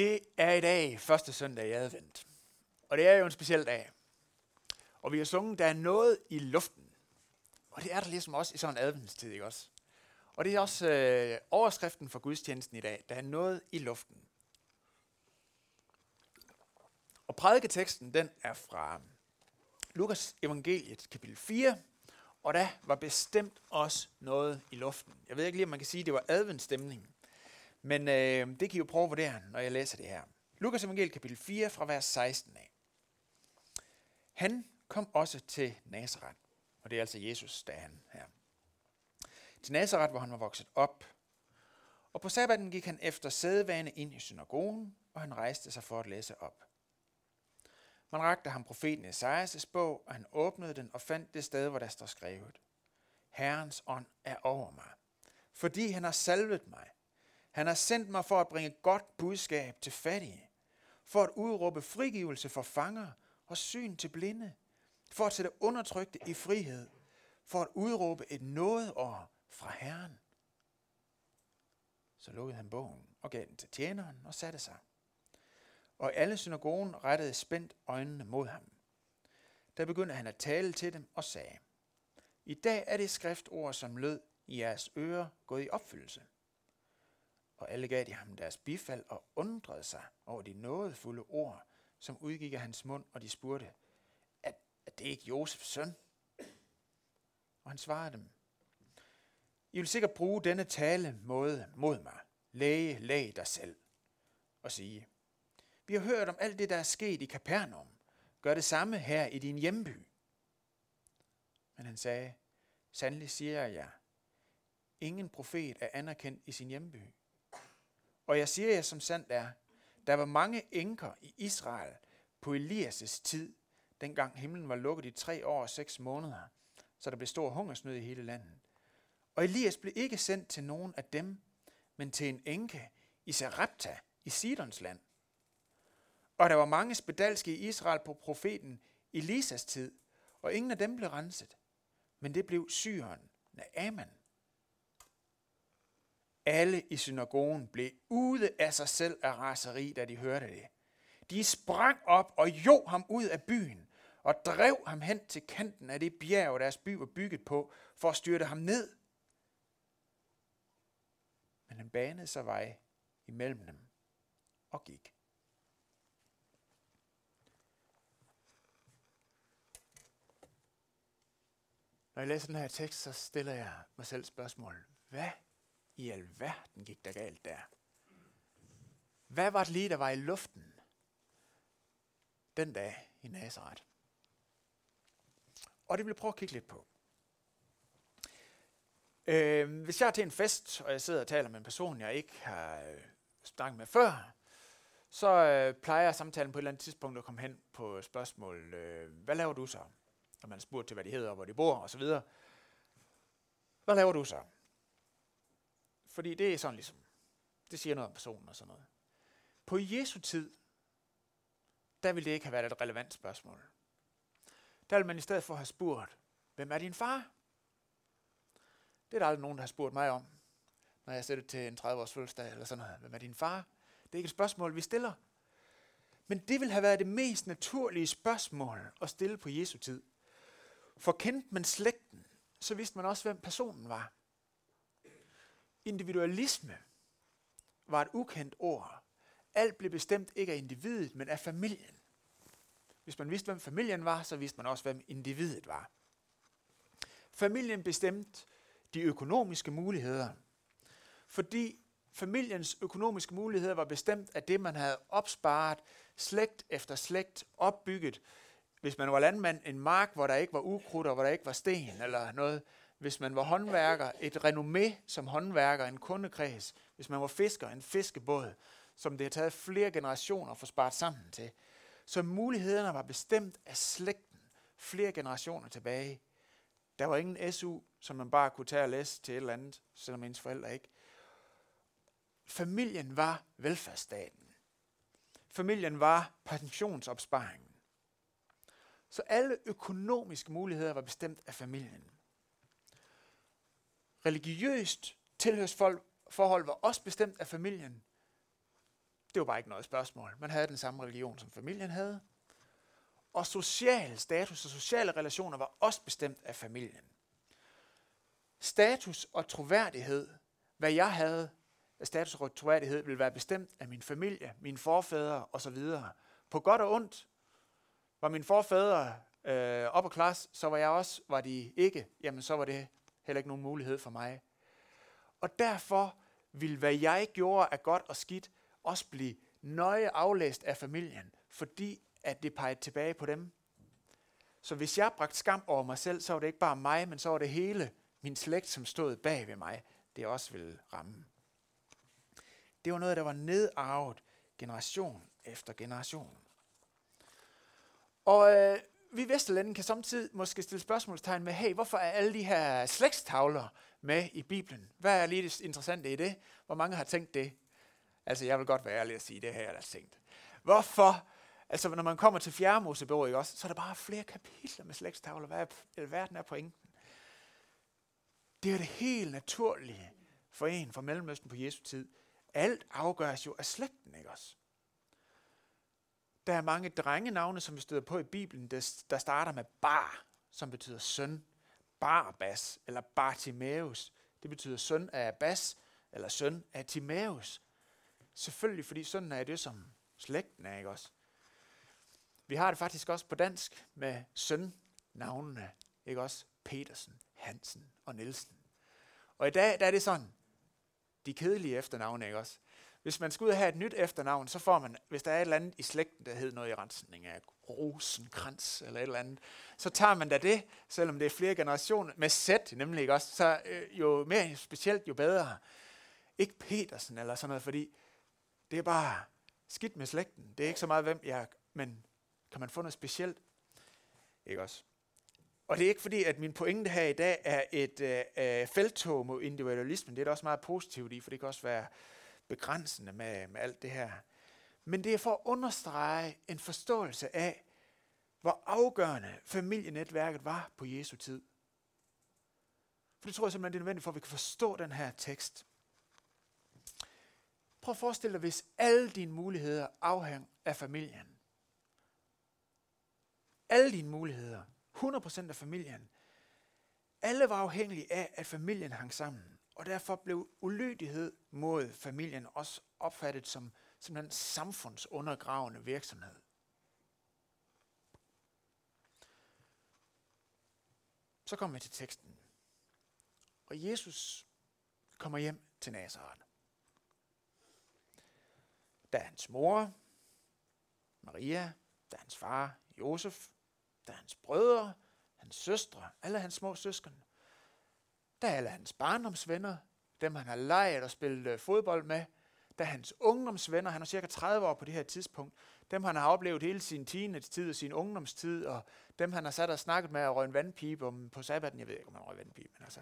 Det er i dag første søndag i advent. Og det er jo en speciel dag. Og vi har sunget, der er noget i luften. Og det er der ligesom også i sådan en adventstid, ikke også? Og det er også øh, overskriften for gudstjenesten i dag. Der er noget i luften. Og prædiketeksten, den er fra Lukas evangeliet, kapitel 4. Og der var bestemt også noget i luften. Jeg ved ikke lige, om man kan sige, at det var adventstemning. Men øh, det kan I jo prøve at vurdere, når jeg læser det her. Lukas evangeliet kapitel 4 fra vers 16 af. Han kom også til Nazareth, og det er altså Jesus, der er han her. Til Nazareth, hvor han var vokset op. Og på sabbaten gik han efter sædvane ind i synagogen, og han rejste sig for at læse op. Man rakte ham profeten Esajas' bog, og han åbnede den og fandt det sted, hvor der står skrevet. Herrens ånd er over mig, fordi han har salvet mig han har sendt mig for at bringe godt budskab til fattige, for at udråbe frigivelse for fanger og syn til blinde, for at sætte undertrykte i frihed, for at udråbe et nådeår fra Herren. Så lukkede han bogen og gav den til tjeneren og satte sig. Og alle synagogen rettede spændt øjnene mod ham. Der begyndte han at tale til dem og sagde, I dag er det skriftord, som lød i jeres ører, gået i opfyldelse og alle gav de ham deres bifald og undrede sig over de nådefulde ord, som udgik af hans mund, og de spurgte, at, at det ikke Josefs søn? Og han svarede dem, I vil sikkert bruge denne tale måde mod mig. Læge, læg dig selv. Og sige, vi har hørt om alt det, der er sket i Kapernaum. Gør det samme her i din hjemby. Men han sagde, sandelig siger jeg jer, ingen profet er anerkendt i sin hjemby. Og jeg siger jer som sandt er, der var mange enker i Israel på Elias' tid, dengang himlen var lukket i tre år og seks måneder, så der blev stor hungersnød i hele landet. Og Elias blev ikke sendt til nogen af dem, men til en enke i Sarepta i Sidons land. Og der var mange spedalske i Israel på profeten Elisas tid, og ingen af dem blev renset. Men det blev syren Naaman. Alle i synagogen blev ude af sig selv af raseri, da de hørte det. De sprang op og jo ham ud af byen og drev ham hen til kanten af det bjerg, deres by var bygget på, for at styrte ham ned. Men han banede sig vej imellem dem og gik. Når jeg læser den her tekst, så stiller jeg mig selv spørgsmål. Hvad i alverden gik der galt der? Hvad var det lige, der var i luften den dag i Nazareth? Og det vil jeg prøve at kigge lidt på. Øh, hvis jeg er til en fest, og jeg sidder og taler med en person, jeg ikke har øh, snakket med før, så øh, plejer jeg samtalen på et eller andet tidspunkt at komme hen på spørgsmål, øh, hvad laver du så? Når man spurgt til, hvad de hedder, hvor de bor osv. Hvad laver du så? Fordi det er sådan ligesom, det siger noget om personen og sådan noget. På Jesu tid, der ville det ikke have været et relevant spørgsmål. Der ville man i stedet for have spurgt, hvem er din far? Det er der aldrig nogen, der har spurgt mig om, når jeg sætter til en 30-års fødselsdag eller sådan noget. Hvem er din far? Det er ikke et spørgsmål, vi stiller. Men det ville have været det mest naturlige spørgsmål at stille på Jesu tid. For kendte man slægten, så vidste man også, hvem personen var. Individualisme var et ukendt ord. Alt blev bestemt ikke af individet, men af familien. Hvis man vidste, hvem familien var, så vidste man også, hvem individet var. Familien bestemte de økonomiske muligheder, fordi familiens økonomiske muligheder var bestemt af det, man havde opsparet slægt efter slægt opbygget. Hvis man var landmand, en mark, hvor der ikke var ukrudt og hvor der ikke var sten eller noget, hvis man var håndværker, et renommé som håndværker, en kundekreds, hvis man var fisker, en fiskebåd, som det har taget flere generationer at få sparet sammen til. Så mulighederne var bestemt af slægten flere generationer tilbage. Der var ingen SU, som man bare kunne tage og læse til et eller andet, selvom ens forældre ikke. Familien var velfærdsstaten. Familien var pensionsopsparingen. Så alle økonomiske muligheder var bestemt af familien religiøst tilhørsforhold var også bestemt af familien. Det var bare ikke noget spørgsmål. Man havde den samme religion, som familien havde. Og social status og sociale relationer var også bestemt af familien. Status og troværdighed, hvad jeg havde af status og troværdighed, ville være bestemt af min familie, mine forfædre osv. På godt og ondt var mine forfædre øh, op og klasse, så var jeg også, var de ikke, jamen så var det heller ikke nogen mulighed for mig. Og derfor vil hvad jeg gjorde af godt og skidt, også blive nøje aflæst af familien, fordi at det pegede tilbage på dem. Så hvis jeg bragte skam over mig selv, så var det ikke bare mig, men så var det hele min slægt, som stod bag ved mig, det også ville ramme. Det var noget, der var nedarvet generation efter generation. Og øh, vi Vesterlande kan samtidig måske stille spørgsmålstegn med, hey, hvorfor er alle de her slægtstavler med i Bibelen? Hvad er lige det interessante i det? Hvor mange har tænkt det? Altså, jeg vil godt være ærlig at sige, det her jeg har tænkt. Hvorfor? Altså, når man kommer til fjerde Mosebog, ikke også, så er der bare flere kapitler med slægtstavler. Hvad er, verden er pointen? Det er det helt naturlige for en fra Mellemøsten på Jesu tid. Alt afgøres jo af slægten, ikke også? Der er mange drengenavne, som vi støder på i Bibelen, der, der starter med bar, som betyder søn. Barbas eller Bartimaeus. Det betyder søn af Abbas eller søn af Timaeus. Selvfølgelig, fordi sønnen er det, som slægten er, ikke også? Vi har det faktisk også på dansk med søn-navnene, ikke også? Petersen, Hansen og Nielsen. Og i dag der er det sådan, de kedelige efternavne, ikke også? Hvis man skal ud og have et nyt efternavn, så får man, hvis der er et eller andet i slægten, der hedder noget i rensning af Rosenkrans eller et eller andet, så tager man da det, selvom det er flere generationer, med sæt nemlig ikke også, så øh, jo mere specielt, jo bedre. Ikke Petersen eller sådan noget, fordi det er bare skidt med slægten. Det er ikke så meget, hvem jeg er, men kan man få noget specielt? Ikke også? Og det er ikke fordi, at min pointe her i dag er et øh, øh feltog mod individualismen. Det er der også meget positivt i, for det kan også være begrænsende med, med alt det her. Men det er for at understrege en forståelse af, hvor afgørende familienetværket var på Jesu tid. For det tror jeg simpelthen, det er nødvendigt for, at vi kan forstå den her tekst. Prøv at forestille dig, hvis alle dine muligheder afhænger af familien. Alle dine muligheder, 100% af familien, alle var afhængige af, at familien hang sammen. Og derfor blev ulydighed mod familien også opfattet som simpelthen samfundsundergravende virksomhed. Så kommer vi til teksten. Og Jesus kommer hjem til Nazareth. Der er hans mor, Maria, der er hans far, Josef, efter hans brødre, hans søstre, alle hans små søsken. Der er alle hans barndomsvenner, dem han har leget og spillet øh, fodbold med. Der er hans ungdomsvenner, han er cirka 30 år på det her tidspunkt. Dem han har oplevet hele sin teenage-tid og sin ungdomstid, og dem han har sat og snakket med og røg en vandpipe om på sabbaten. Jeg ved ikke, om han røg vandpipe, men altså,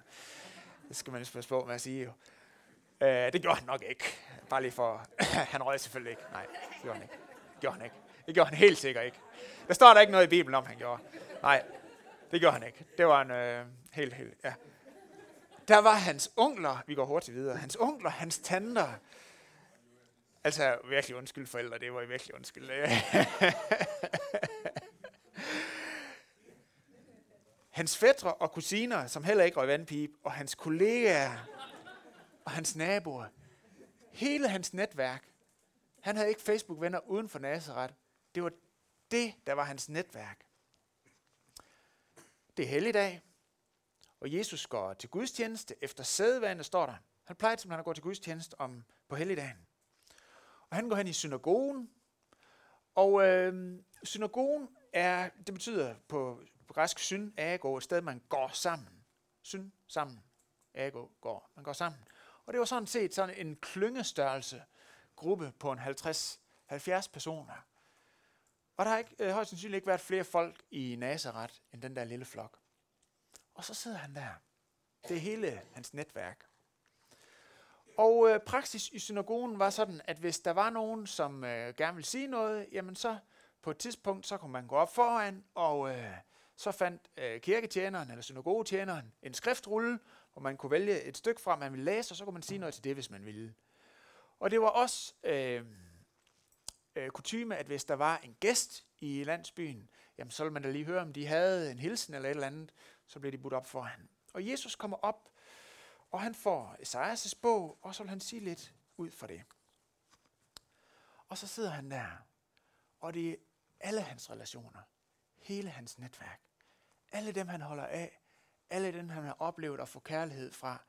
det skal man passe på med at sige jo. Øh, det gjorde han nok ikke. Bare lige for, han røg selvfølgelig ikke. Nej, det gjorde han ikke. Det gjorde han ikke. Det gjorde han helt sikkert ikke. Der står der ikke noget i Bibelen om, han gjorde. Nej, det gjorde han ikke. Det var en øh, helt, helt, ja. Der var hans onkler, vi går hurtigt videre, hans onkler, hans tanter. Altså, virkelig undskyld forældre, det var virkelig undskyld. hans fædre og kusiner, som heller ikke røg vandpip, og hans kollegaer og hans naboer. Hele hans netværk. Han havde ikke Facebook-venner uden for Nazareth. Det var det, der var hans netværk. Det er helligdag. Og Jesus går til gudstjeneste efter sædvane, står der. Han plejede simpelthen at gå til gudstjeneste om, på helligdagen. Og han går hen i synagogen. Og øh, synagogen er, det betyder på, på græsk syn, ago, et sted, man går sammen. Syn, sammen. Ago, går. Man går sammen. Og det var sådan set sådan en klyngestørrelse gruppe på en 50-70 personer. Og der har ikke, øh, højst sandsynligt ikke været flere folk i Nazareth end den der lille flok. Og så sidder han der. Det er hele hans netværk. Og øh, praksis i synagogen var sådan, at hvis der var nogen, som øh, gerne ville sige noget, jamen så på et tidspunkt, så kunne man gå op foran, og øh, så fandt øh, kirketjeneren eller synagogetjeneren en skriftrulle, hvor man kunne vælge et stykke fra, man ville læse, og så kunne man sige noget til det, hvis man ville. Og det var også øh, øh, kutyme, at hvis der var en gæst i landsbyen, jamen så ville man da lige høre, om de havde en hilsen eller et eller andet, så blev de budt op for ham. Og Jesus kommer op, og han får Esajas' bog, og så vil han sige lidt ud for det. Og så sidder han der, og det er alle hans relationer, hele hans netværk, alle dem han holder af, alle dem han har oplevet at få kærlighed fra,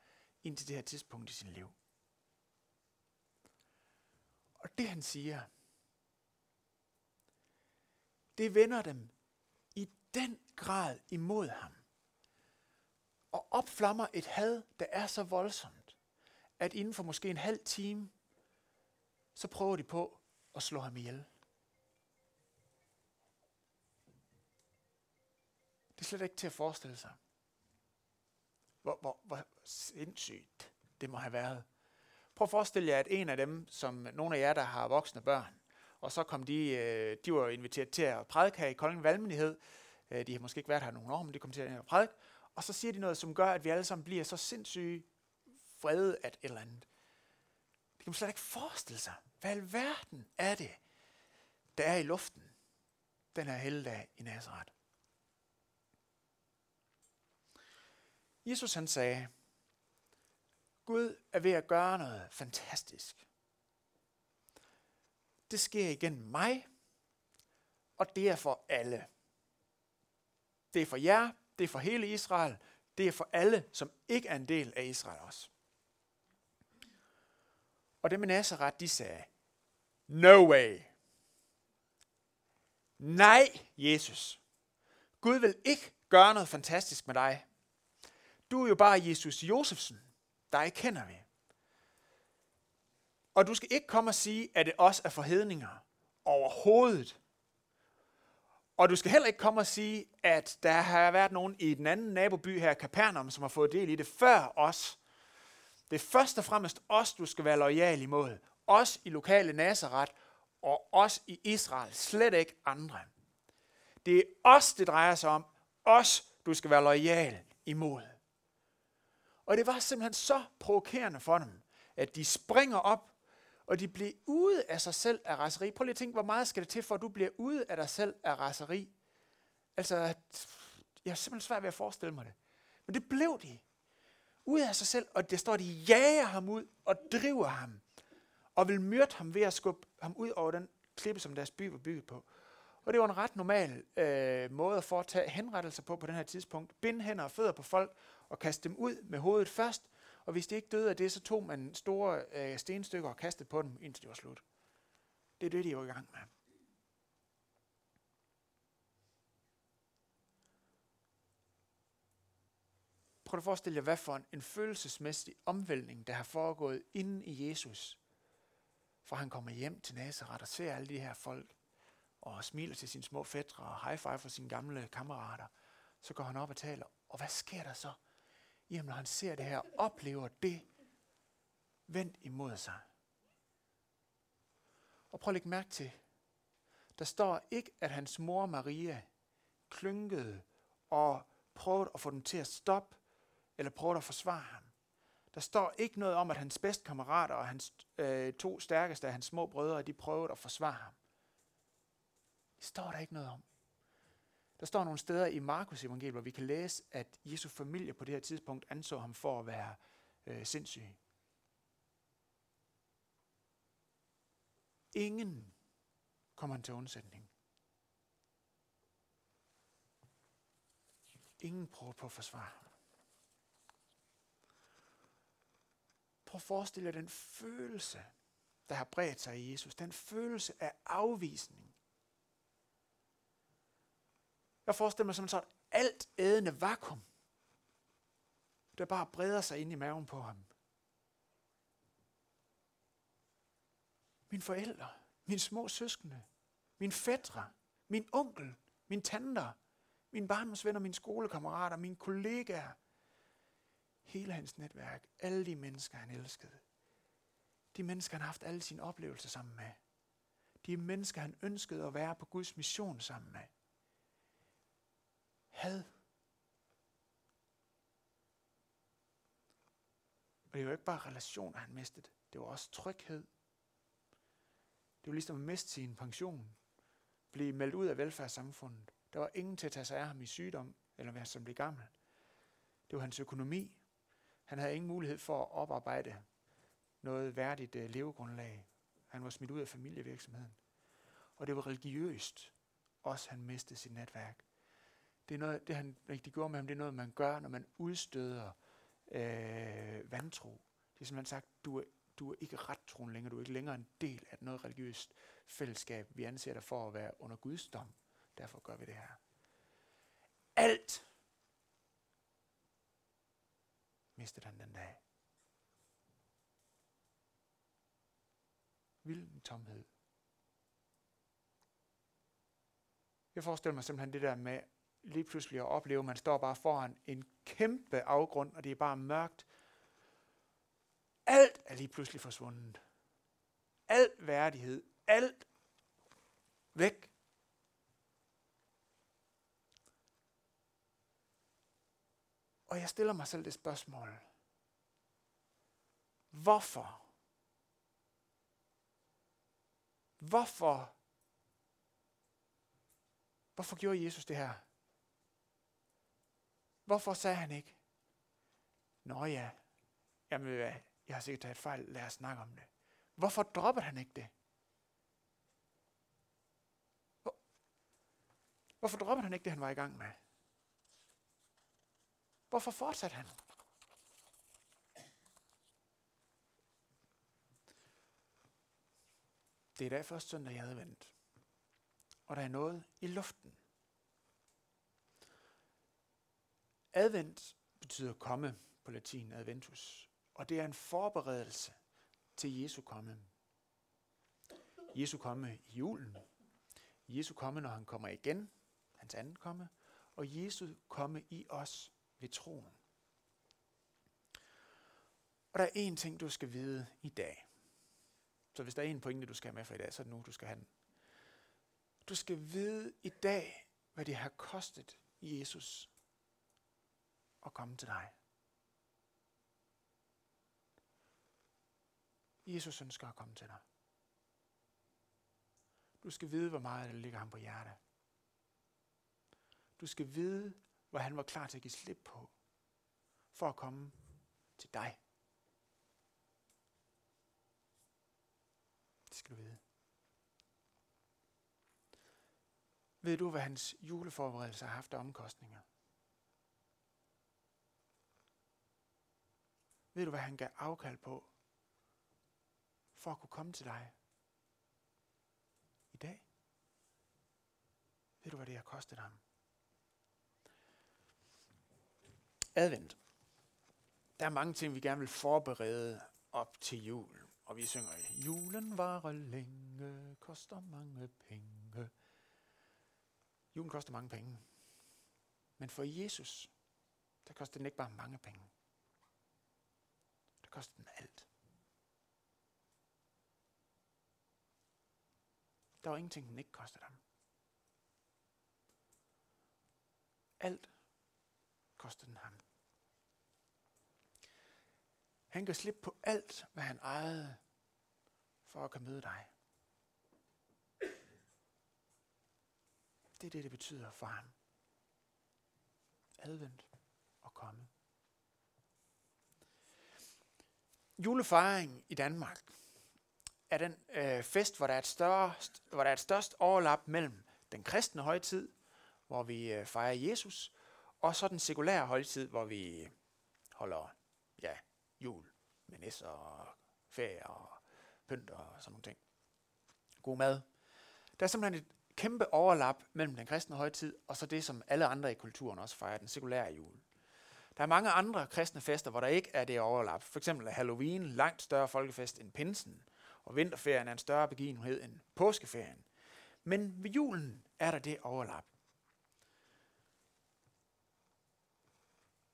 indtil det her tidspunkt i sin liv. Og det han siger, det vender dem i den grad imod ham. Og opflammer et had, der er så voldsomt, at inden for måske en halv time, så prøver de på at slå ham ihjel. Det er slet ikke til at forestille sig, hvor, hvor, hvor sindssygt det må have været. Prøv at forestille jer, at en af dem, som nogle af jer, der har voksne børn, og så kom de, øh, de var inviteret til at prædike her i Kolding Valgmenighed. Øh, de har måske ikke været her nogle år, men de kom til at prædike. Og så siger de noget, som gør, at vi alle sammen bliver så sindssyge vrede at et eller andet. Det kan man slet ikke forestille sig. Hvad i verden er det, der er i luften den her helligdag i Nazareth? Jesus han sagde, Gud er ved at gøre noget fantastisk. Det sker igen mig, og det er for alle. Det er for jer, det er for hele Israel, det er for alle, som ikke er en del af Israel også. Og det med Nazareth, de sagde, no way. Nej, Jesus. Gud vil ikke gøre noget fantastisk med dig. Du er jo bare Jesus Josefsen. Dig kender vi. Og du skal ikke komme og sige, at det også er for hedninger. Overhovedet. Og du skal heller ikke komme og sige, at der har været nogen i den anden naboby her, Kapernaum, som har fået del i det før os. Det er først og fremmest os, du skal være lojal imod. Os i lokale Nazareth, og os i Israel. Slet ikke andre. Det er os, det drejer sig om. Os, du skal være lojal imod. Og det var simpelthen så provokerende for dem, at de springer op, og de bliver ude af sig selv af raseri. Prøv lige at tænke, hvor meget skal det til, for at du bliver ude af dig selv af raseri? Altså, jeg er simpelthen svært ved at forestille mig det. Men det blev de. Ude af sig selv, og det står, at de jager ham ud og driver ham. Og vil myrde ham ved at skubbe ham ud over den klippe, som deres by var bygget på. Og det var en ret normal øh, måde at foretage henrettelser på på den her tidspunkt. Binde hænder og fødder på folk og kaste dem ud med hovedet først. Og hvis de ikke døde af det, så tog man store øh, stenstykker og kastede på dem, indtil det var slut. Det er det, de var i gang med. Prøv at forestille jer, hvad for en, en følelsesmæssig omvæltning, der har foregået inden i Jesus. For han kommer hjem til Nazareth og ser alle de her folk, og smiler til sine små fædre og high five for sine gamle kammerater. Så går han op og taler. Og hvad sker der så? Jamen, når han ser det her, oplever det vendt imod sig. Og prøv at lægge mærke til, der står ikke, at hans mor Maria klynkede og prøvede at få dem til at stoppe, eller prøvede at forsvare ham. Der står ikke noget om, at hans bedste kammerater og hans øh, to stærkeste af hans små brødre, de prøvede at forsvare ham. Det står der ikke noget om. Der står nogle steder i Markus evangeliet, hvor vi kan læse, at Jesu familie på det her tidspunkt anså ham for at være øh, sindssyg. Ingen kommer han til undsætning. Ingen prøver på at forsvare ham. Prøv at forestille jer den følelse, der har bredt sig i Jesus. Den følelse af afvisning. Jeg forestiller mig som sådan et alt ædende vakuum, der bare breder sig ind i maven på ham. Mine forældre, mine små søskende, min fædre, min onkel, min tanter, mine barndomsvenner, mine skolekammerater, mine kollegaer, hele hans netværk, alle de mennesker, han elskede. De mennesker, han har haft alle sine oplevelser sammen med. De mennesker, han ønskede at være på Guds mission sammen med had. Og det var ikke bare relationer, han mistede. Det var også tryghed. Det var ligesom at miste sin pension. Blive meldt ud af velfærdssamfundet. Der var ingen til at tage sig af ham i sygdom, eller være som blev gammel. Det var hans økonomi. Han havde ingen mulighed for at oparbejde noget værdigt uh, levegrundlag. Han var smidt ud af familievirksomheden. Og det var religiøst. Også han mistede sit netværk. Det er noget, det han rigtig gjorde med ham, det er noget, man gør, når man udstøder øh, vantro. Det er simpelthen sagt, du er, du er ikke ret troen længere, du er ikke længere en del af noget religiøst fællesskab. Vi anser dig for at være under Guds dom. Derfor gør vi det her. Alt mistede han den dag. Vild tomhed. Jeg forestiller mig simpelthen det der med lige pludselig at opleve, at man står bare foran en kæmpe afgrund, og det er bare mørkt. Alt er lige pludselig forsvundet. Al værdighed, alt væk. Og jeg stiller mig selv det spørgsmål. Hvorfor? Hvorfor? Hvorfor gjorde Jesus det her? Hvorfor sagde han ikke? Nå ja, jamen, jeg har sikkert taget fejl, lad os snakke om det. Hvorfor droppede han ikke det? Hvorfor droppede han ikke det, han var i gang med? Hvorfor fortsatte han? Det er dag først søndag, jeg havde vendt. Og der er noget i luften. Advent betyder komme på latin, adventus. Og det er en forberedelse til Jesu komme. Jesu komme i julen. Jesu komme, når han kommer igen, hans anden komme. Og Jesu komme i os ved troen. Og der er én ting, du skal vide i dag. Så hvis der er en pointe, du skal have med for i dag, så er det nu, du skal have den. Du skal vide i dag, hvad det har kostet Jesus at komme til dig. Jesus ønsker at komme til dig. Du skal vide, hvor meget der ligger ham på hjertet. Du skal vide, hvor han var klar til at give slip på, for at komme til dig. Det skal du vide. Ved du, hvad hans juleforberedelse har haft af omkostninger? Ved du, hvad han gav afkald på, for at kunne komme til dig i dag? Ved du, hvad det har kostet ham? Advent. Der er mange ting, vi gerne vil forberede op til jul. Og vi synger, julen varer længe, koster mange penge. Julen koster mange penge. Men for Jesus, der koster den ikke bare mange penge. Det koster den alt. Der var ingenting, den ikke kostede dem. Alt kostede den ham. Han kan slippe på alt, hvad han ejede, for at kunne møde dig. Det er det, det betyder for ham. Advent og komme. Julefejring i Danmark er den øh, fest, hvor der, er et størst, hvor der er et størst overlap mellem den kristne højtid, hvor vi øh, fejrer Jesus, og så den sekulære højtid, hvor vi øh, holder ja, jul med næsser og ferie og pynt og sådan nogle ting. God mad. Der er simpelthen et kæmpe overlap mellem den kristne højtid og så det, som alle andre i kulturen også fejrer, den sekulære jul. Der er mange andre kristne fester, hvor der ikke er det overlap. For eksempel er Halloween langt større folkefest end pinsen, og vinterferien er en større begivenhed end påskeferien. Men ved julen er der det overlap.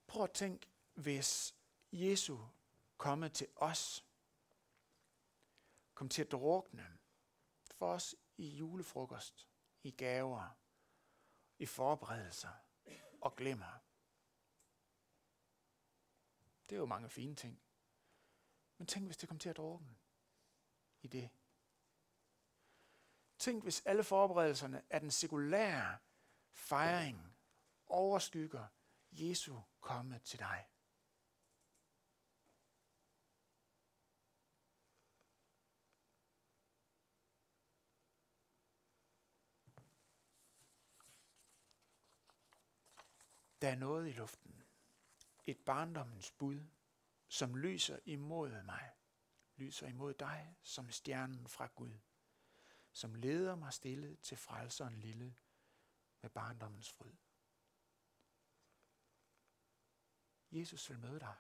Prøv at tænk, hvis Jesu komme til os, kom til at drukne for os i julefrokost, i gaver, i forberedelser og glemmer. Det er jo mange fine ting. Men tænk, hvis det kom til at drukne i det. Tænk, hvis alle forberedelserne af den sekulære fejring overskygger Jesu komme til dig. Der er noget i luften. Et barndommens bud, som lyser imod mig. Lyser imod dig som stjernen fra Gud. Som leder mig stille til frelseren lille med barndommens fryd. Jesus vil møde dig.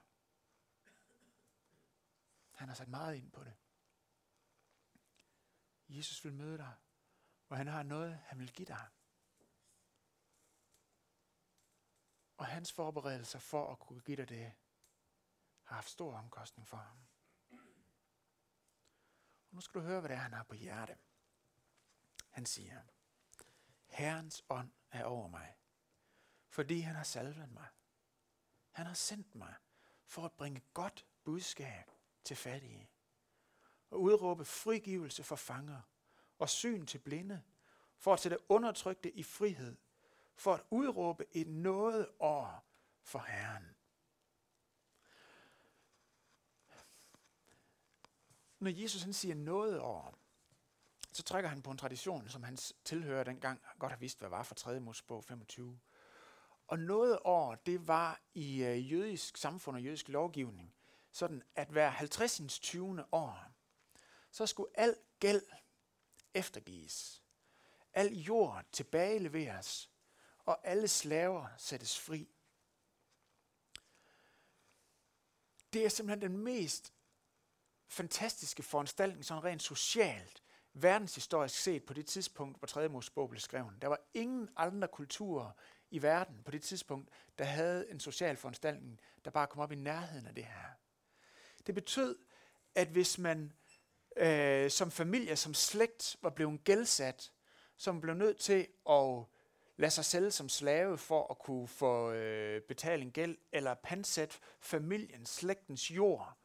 Han har sat meget ind på det. Jesus vil møde dig, og han har noget, han vil give dig. Og hans forberedelser for at kunne give dig det, har haft stor omkostning for ham. Og nu skal du høre, hvad det er, han har på hjerte. Han siger, Herrens ånd er over mig, fordi han har salvet mig. Han har sendt mig for at bringe godt budskab til fattige, og udråbe frigivelse for fanger og syn til blinde, for at sætte undertrykte i frihed, for at udråbe et noget år for Herren. Når Jesus han siger noget år, så trækker han på en tradition, som hans tilhører dengang godt har vidst, hvad var for 3. Mosebog 25. Og noget år, det var i øh, jødisk samfund og jødisk lovgivning, sådan at hver 50. 20. år, så skulle al gæld eftergives. Al jord tilbageleveres, og alle slaver sættes fri. Det er simpelthen den mest fantastiske foranstaltning, sådan rent socialt, verdenshistorisk set på det tidspunkt, hvor 3. Mosebog blev skrevet. Der var ingen andre kulturer i verden på det tidspunkt, der havde en social foranstaltning, der bare kom op i nærheden af det her. Det betød, at hvis man øh, som familie, som slægt var blevet gældsat, som blev nødt til at lade sig sælge som slave for at kunne få øh, betaling gæld, eller pansætte familien, slægtens jord,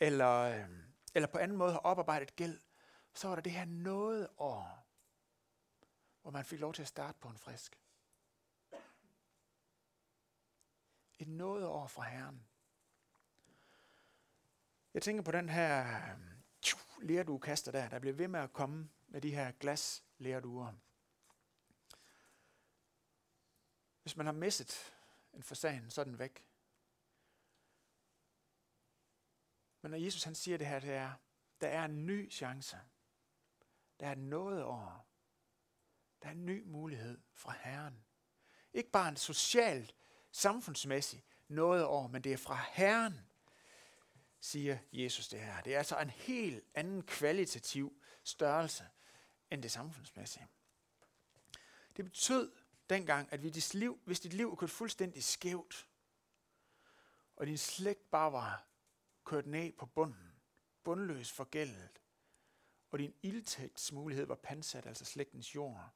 eller, øh, eller på anden måde have oparbejdet gæld, så var der det her noget år, hvor man fik lov til at starte på en frisk. Et noget år fra Herren. Jeg tænker på den her øh, lærduekaster der, der bliver ved med at komme med de her glas lærduer. Hvis man har misset en fasan, så er den væk. Men når Jesus han siger det her, det er, der er en ny chance. Der er noget over. Der er en ny mulighed fra Herren. Ikke bare en socialt, samfundsmæssig noget over, men det er fra Herren, siger Jesus det her. Det er altså en helt anden kvalitativ størrelse end det samfundsmæssige. Det betød dengang, at hvis dit liv, hvis dit liv er kørt fuldstændig skævt, og din slægt bare var kørt ned på bunden, bundløs for gældet, og din ildtægtsmulighed var pansat, altså slægtens jord,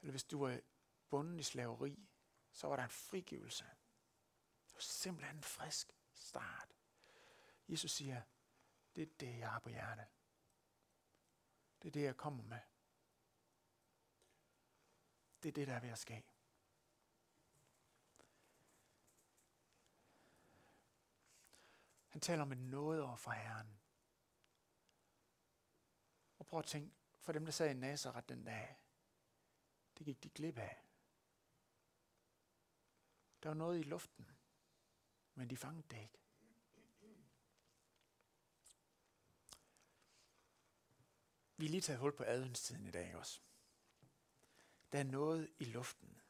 eller hvis du var bunden i slaveri, så var der en frigivelse. Det var simpelthen en frisk start. Jesus siger, det er det, jeg har på hjertet. Det er det, jeg kommer med. Det er det, der er ved at ske. Han taler om en noget over for Herren. Og prøv at tænke, for dem, der sad i Nazareth den dag, det gik de glip af. Der var noget i luften, men de fangede det ikke. Vi er lige taget hul på adventstiden i dag også. Der er noget i luften.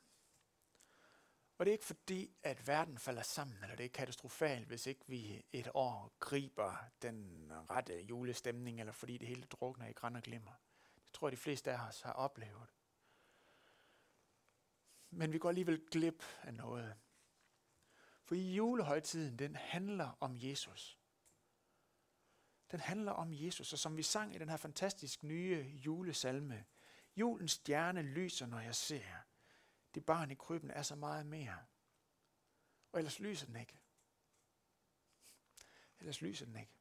Og det er ikke fordi, at verden falder sammen, eller det er katastrofalt, hvis ikke vi et år griber den rette julestemning, eller fordi det hele drukner i græn og glimmer. Det tror jeg, de fleste af os har oplevet. Men vi går alligevel glip af noget. For i julehøjtiden, den handler om Jesus. Den handler om Jesus, og som vi sang i den her fantastisk nye julesalme, julens stjerne lyser, når jeg ser. Det barn i krybben er så meget mere. Og ellers lyser den ikke. Ellers lyser den ikke.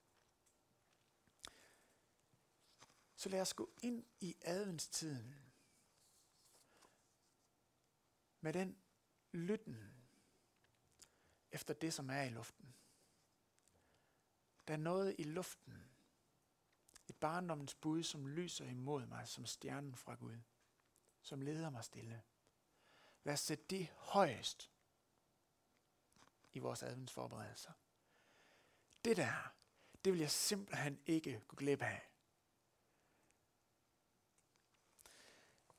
Så lad os gå ind i adventstiden med den lytten efter det, som er i luften. Der er noget i luften. Et barndommens bud, som lyser imod mig som stjernen fra Gud. Som leder mig stille. Lad os sætte det højst i vores adventsforberedelser. Det der, det vil jeg simpelthen ikke gå glip af.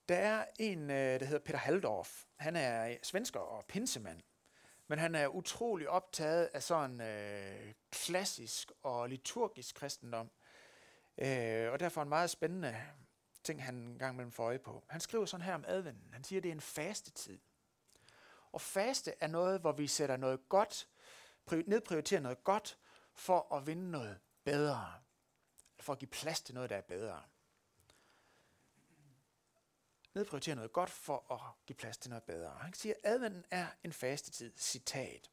Der er en, øh, der hedder Peter Haldorf. Han er svensker og pinsemand. Men han er utrolig optaget af sådan øh, klassisk og liturgisk kristendom. Øh, og derfor en meget spændende ting, han en gang mellem får øje på. Han skriver sådan her om adventen. Han siger, at det er en fastetid. Og faste er noget, hvor vi sætter noget godt, nedprioriterer noget godt, for at vinde noget bedre. For at give plads til noget, der er bedre. Nedprioriterer noget godt for at give plads til noget bedre. Han siger, at adventen er en fastetid, citat,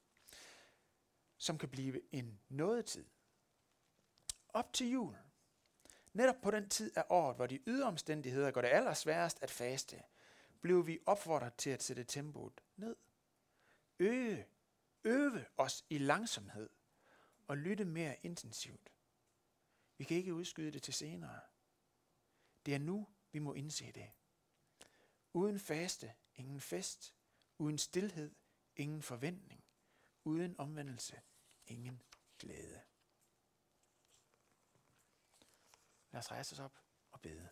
som kan blive en nådetid. Op til jul, netop på den tid af året, hvor de ydre omstændigheder går det allersværest at faste, blev vi opfordret til at sætte tempoet ned. Øge, øve os i langsomhed og lytte mere intensivt. Vi kan ikke udskyde det til senere. Det er nu, vi må indse det. Uden faste, ingen fest. Uden stillhed, ingen forventning. Uden omvendelse, ingen glæde. Lad os rejse os op og bede.